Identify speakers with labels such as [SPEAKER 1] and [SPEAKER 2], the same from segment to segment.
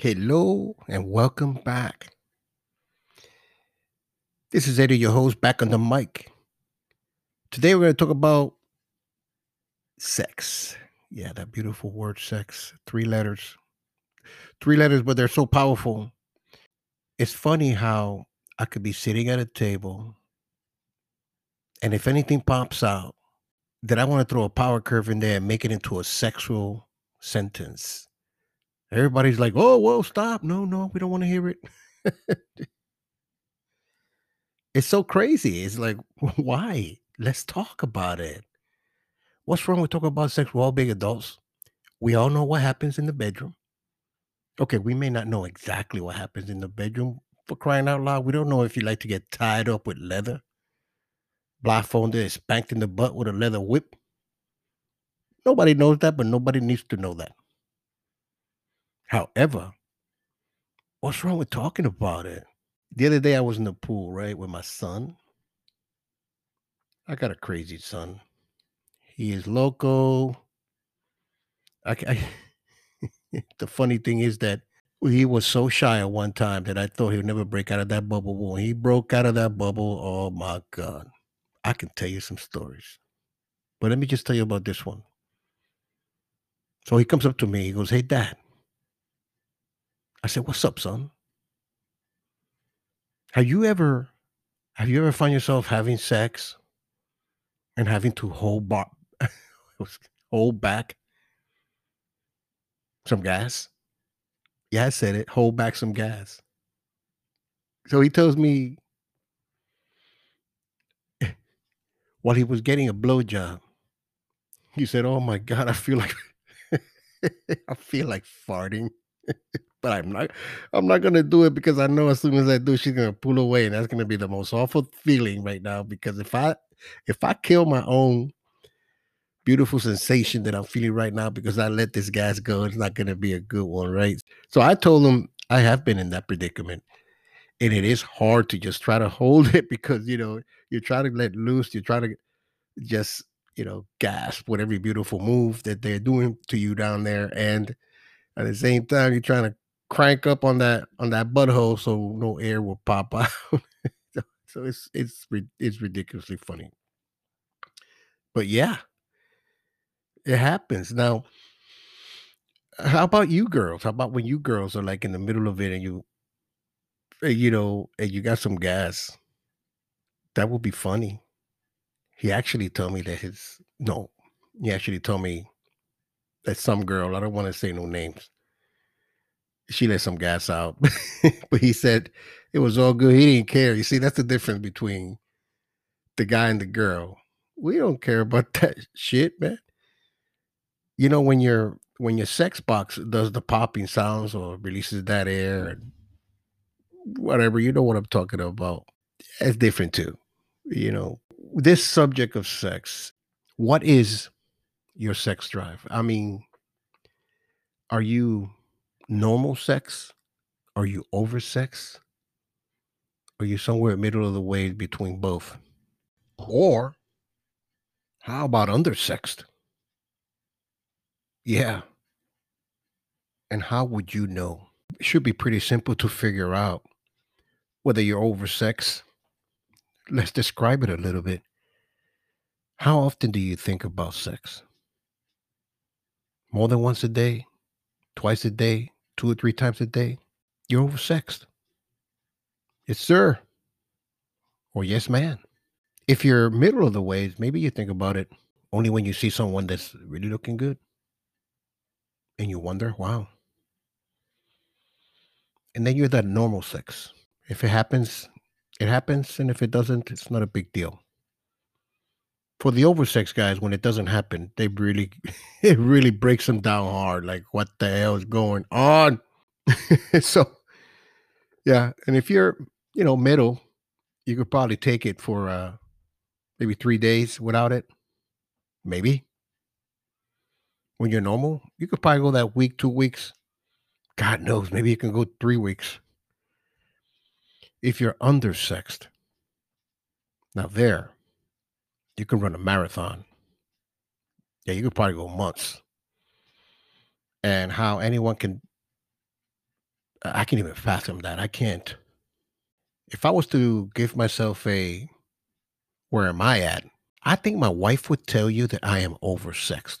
[SPEAKER 1] Hello and welcome back. This is Eddie, your host, back on the mic. Today we're going to talk about sex. Yeah, that beautiful word, sex. Three letters. Three letters, but they're so powerful. It's funny how I could be sitting at a table, and if anything pops out, that I want to throw a power curve in there and make it into a sexual sentence. Everybody's like, oh, whoa, stop. No, no, we don't want to hear it. it's so crazy. It's like, why? Let's talk about it. What's wrong with talking about sex? We're all big adults. We all know what happens in the bedroom. Okay, we may not know exactly what happens in the bedroom. For crying out loud, we don't know if you like to get tied up with leather, blindfolded, spanked in the butt with a leather whip. Nobody knows that, but nobody needs to know that. However, what's wrong with talking about it? The other day I was in the pool, right, with my son. I got a crazy son. He is loco. I, I the funny thing is that he was so shy at one time that I thought he would never break out of that bubble. When he broke out of that bubble, oh my God. I can tell you some stories. But let me just tell you about this one. So he comes up to me. He goes, Hey, dad. I said, What's up, son? Have you ever have you ever found yourself having sex and having to hold bar, hold back some gas? Yeah, I said it. Hold back some gas. So he tells me while he was getting a blowjob, he said, "Oh my god, I feel like I feel like farting." But I'm not I'm not gonna do it because I know as soon as I do, she's gonna pull away, and that's gonna be the most awful feeling right now. Because if I if I kill my own beautiful sensation that I'm feeling right now because I let this gas go, it's not gonna be a good one, right? So I told him I have been in that predicament. And it is hard to just try to hold it because you know you're trying to let loose, you're trying to just you know gasp with every beautiful move that they're doing to you down there, and at the same time you're trying to crank up on that on that butthole so no air will pop out. so, it's it's it's ridiculously funny. But yeah, it happens. Now, how about you girls? How about when you girls are like in the middle of it and you eh, you know, and you got some gas? That would be funny. He actually told me that his no, he actually told me that some girl, I don't want to say no names, she let some gas out. but he said it was all good. He didn't care. You see, that's the difference between the guy and the girl. We don't care about that shit, man. You know, when your when your sex box does the popping sounds or releases that air and whatever, you know what I'm talking about. It's different too. You know, this subject of sex, what is your sex drive? I mean, are you normal sex? Are you over sex? Are you somewhere middle of the way between both? Or how about undersexed? Yeah. And how would you know? It should be pretty simple to figure out whether you're oversexed. Let's describe it a little bit. How often do you think about sex? More than once a day? Twice a day? Two or three times a day, you're oversexed. Yes, sir. Or yes, man. If you're middle of the ways, maybe you think about it only when you see someone that's really looking good. And you wonder, wow. And then you're that normal sex. If it happens, it happens. And if it doesn't, it's not a big deal. For the oversex guys, when it doesn't happen, they really, it really breaks them down hard. Like, what the hell is going on? so, yeah. And if you're, you know, middle, you could probably take it for uh, maybe three days without it. Maybe. When you're normal, you could probably go that week, two weeks. God knows, maybe you can go three weeks. If you're undersexed, now there, you can run a marathon. Yeah, you could probably go months. And how anyone can I can't even fathom that. I can't. If I was to give myself a where am I at? I think my wife would tell you that I am oversexed.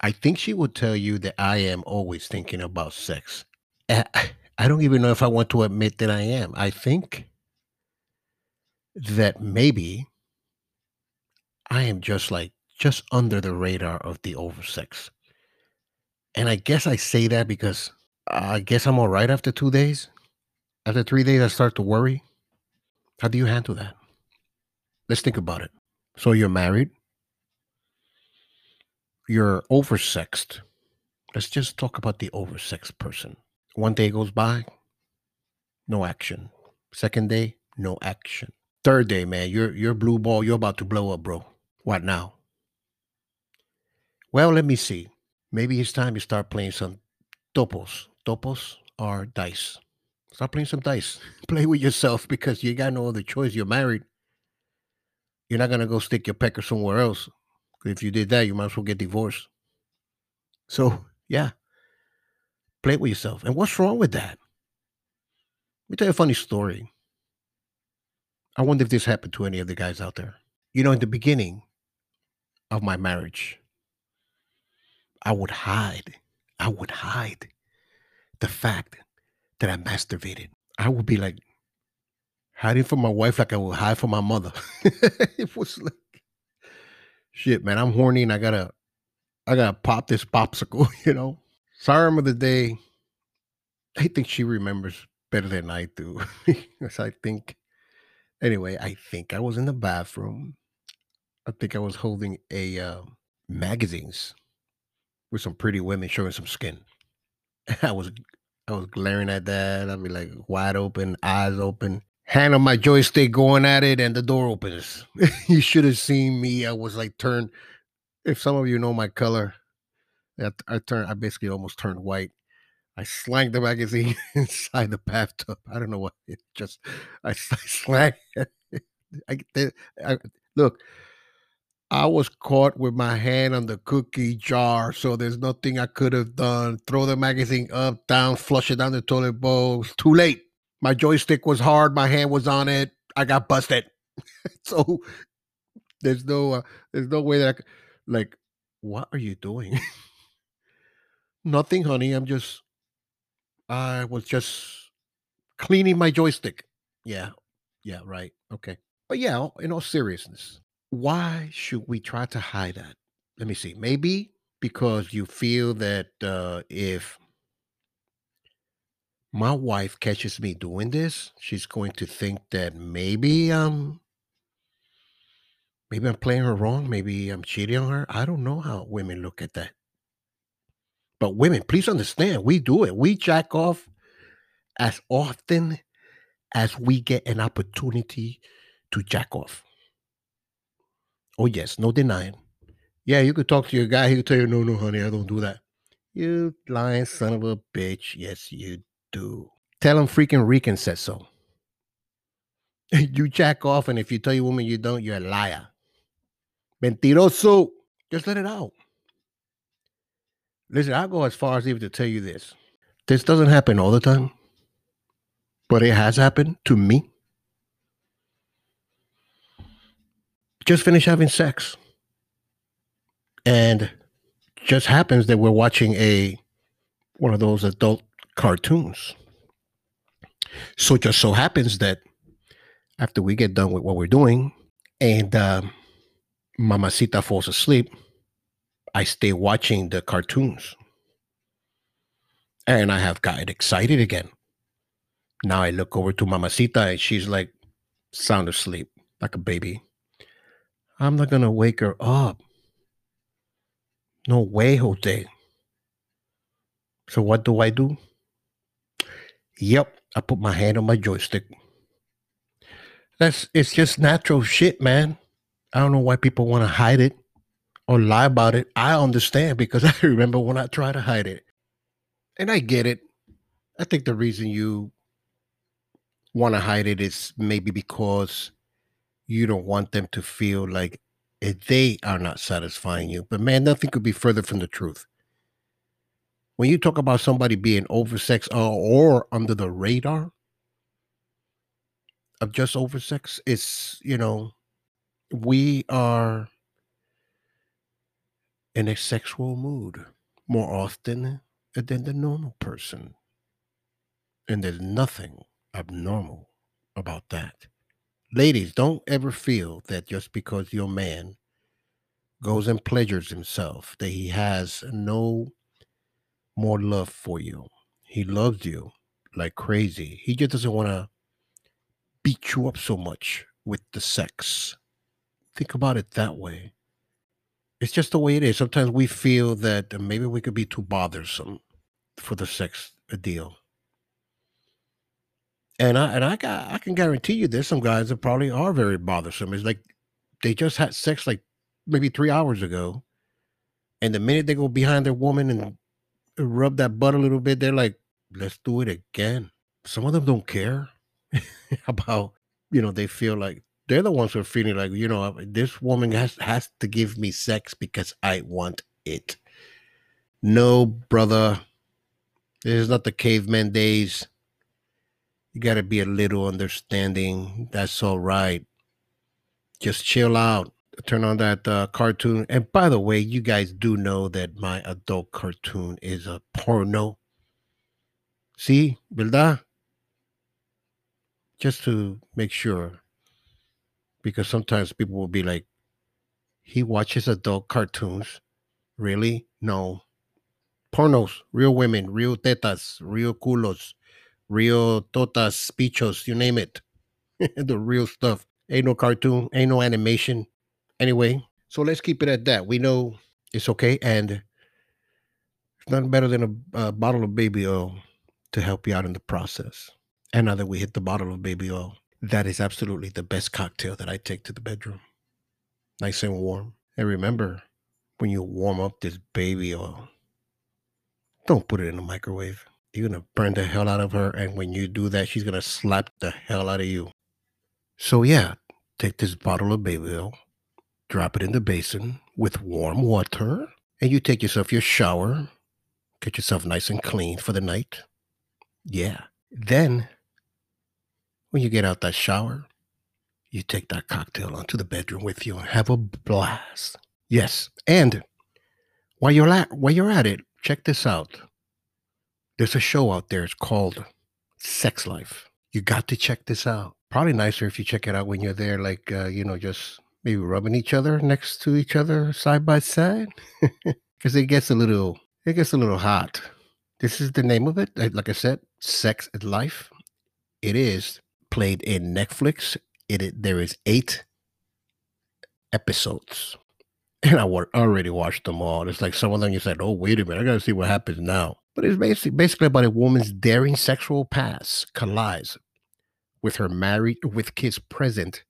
[SPEAKER 1] I think she would tell you that I am always thinking about sex. I don't even know if I want to admit that I am. I think that maybe I am just like just under the radar of the oversex. And I guess I say that because I guess I'm all right after two days. After three days, I start to worry. How do you handle that? Let's think about it. So you're married, you're oversexed. Let's just talk about the oversexed person. One day goes by, no action. Second day, no action. Third day, man, you're you're blue ball, you're about to blow up, bro. What now? Well, let me see. Maybe it's time you start playing some topos. Topos are dice. Start playing some dice. Play with yourself because you got no other choice. You're married. You're not gonna go stick your pecker somewhere else. If you did that, you might as well get divorced. So yeah, play with yourself. And what's wrong with that? Let me tell you a funny story. I wonder if this happened to any of the guys out there. You know, in the beginning of my marriage, I would hide. I would hide the fact that I masturbated. I would be like hiding from my wife like I would hide from my mother. it was like shit, man. I'm horny and I gotta I gotta pop this popsicle, you know. Siren of the day. I think she remembers better than I do. because I think anyway, I think I was in the bathroom. I think I was holding a uh, magazines with some pretty women showing some skin. I was I was glaring at that. I'd be like wide open, eyes open, hand on my joystick going at it, and the door opens. you should have seen me. I was like turned. If some of you know my color, I, I turned. I basically almost turned white. I slanged the magazine inside the bathtub. I don't know what it just. I, I slang. I, I, look. I was caught with my hand on the cookie jar, so there's nothing I could have done. Throw the magazine up, down, flush it down the toilet bowl. It's too late. My joystick was hard. My hand was on it. I got busted. so there's no, uh, there's no way that I could, like, what are you doing? Nothing, honey. I'm just I was just cleaning my joystick. Yeah. Yeah, right. Okay. But yeah, in all seriousness, why should we try to hide that? Let me see. Maybe because you feel that uh, if my wife catches me doing this, she's going to think that maybe um maybe I'm playing her wrong, maybe I'm cheating on her. I don't know how women look at that. But women, please understand, we do it. We jack off as often as we get an opportunity to jack off. Oh, yes, no denying. Yeah, you could talk to your guy, he could tell you, no, no, honey, I don't do that. You lying son of a bitch. Yes, you do. Tell him freaking Rican said so. you jack off, and if you tell your woman you don't, you're a liar. Mentiroso. Just let it out. Listen, I'll go as far as even to tell you this. This doesn't happen all the time, but it has happened to me. Just finished having sex. And just happens that we're watching a one of those adult cartoons. So just so happens that after we get done with what we're doing and uh, Mamacita falls asleep, I stay watching the cartoons. And I have gotten excited again. Now I look over to Mamacita and she's like sound asleep, like a baby. I'm not gonna wake her up. No way, Jose. So what do I do? Yep, I put my hand on my joystick. That's it's just natural shit, man. I don't know why people want to hide it or lie about it, I understand because I remember when I tried to hide it. And I get it. I think the reason you want to hide it is maybe because you don't want them to feel like eh, they are not satisfying you. But man, nothing could be further from the truth. when you talk about somebody being oversexed or, uh, or under the radar of just oversex, it's you know, we are in a sexual mood more often than the normal person. And there's nothing abnormal about that. Ladies, don't ever feel that just because your man goes and pleasures himself, that he has no more love for you. He loves you like crazy. He just doesn't want to beat you up so much with the sex. Think about it that way. It's just the way it is. Sometimes we feel that maybe we could be too bothersome for the sex deal. And I and I got I can guarantee you there's some guys that probably are very bothersome. It's like they just had sex like maybe three hours ago. And the minute they go behind their woman and rub that butt a little bit, they're like, let's do it again. Some of them don't care about, you know, they feel like they're the ones who are feeling like, you know, this woman has has to give me sex because I want it. No, brother. This is not the caveman days. You got to be a little understanding. That's all right. Just chill out. Turn on that uh, cartoon. And by the way, you guys do know that my adult cartoon is a porno. See, ¿verdad? Just to make sure because sometimes people will be like, he watches adult cartoons. Really? No. Pornos, real women, real tetas, real culos, real totas, pichos, you name it. the real stuff. Ain't no cartoon, ain't no animation. Anyway, so let's keep it at that. We know it's okay, and it's nothing better than a, a bottle of baby oil to help you out in the process. And now that we hit the bottle of baby oil, that is absolutely the best cocktail that I take to the bedroom. Nice and warm. And remember, when you warm up this baby oil, don't put it in the microwave. You're going to burn the hell out of her. And when you do that, she's going to slap the hell out of you. So, yeah, take this bottle of baby oil, drop it in the basin with warm water, and you take yourself your shower, get yourself nice and clean for the night. Yeah. Then when you get out that shower, you take that cocktail onto the bedroom with you and have a blast. Yes, and while you're at while you're at it, check this out. There's a show out there. It's called Sex Life. You got to check this out. Probably nicer if you check it out when you're there, like uh, you know, just maybe rubbing each other next to each other side by side, because it gets a little it gets a little hot. This is the name of it. Like I said, Sex Life. It is played in Netflix. It there is eight episodes, and I already watched them all. It's like some of them you said, "Oh, wait a minute, I got to see what happens now." But it's basically basically about a woman's daring sexual past collides with her married with kids present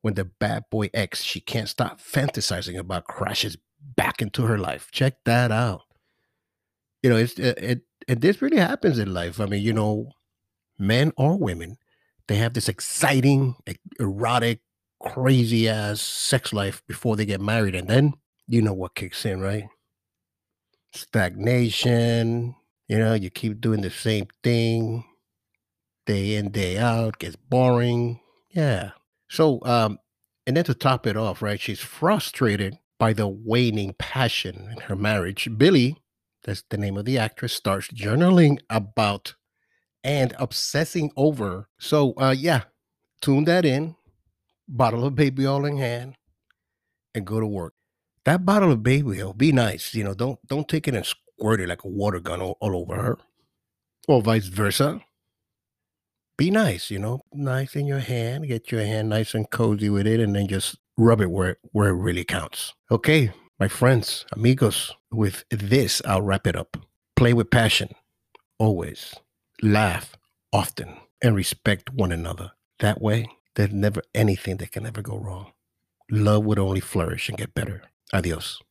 [SPEAKER 1] when the bad boy ex she can't stop fantasizing about crashes back into her life. Check that out. You know, it's uh, it, it, it this really happens in life. I mean, you know, men or women they have this exciting, erotic, crazy ass sex life before they get married. And then you know what kicks in, right? Stagnation. You know, you keep doing the same thing day in, day out, gets boring. Yeah. So, um, and then to top it off, right, she's frustrated by the waning passion in her marriage. Billie, that's the name of the actress, starts journaling about and obsessing over. So, uh, yeah, tune that in, bottle of baby oil in hand, and go to work. That bottle of baby oil, be nice. You know, don't don't take it and squirt it like a water gun all, all over her, or vice versa. Be nice, you know, nice in your hand. Get your hand nice and cozy with it, and then just rub it where where it really counts. Okay, my friends, amigos. With this, I'll wrap it up. Play with passion, always laugh often, and respect one another. That way, there's never anything that can ever go wrong. Love would only flourish and get better. Adiós.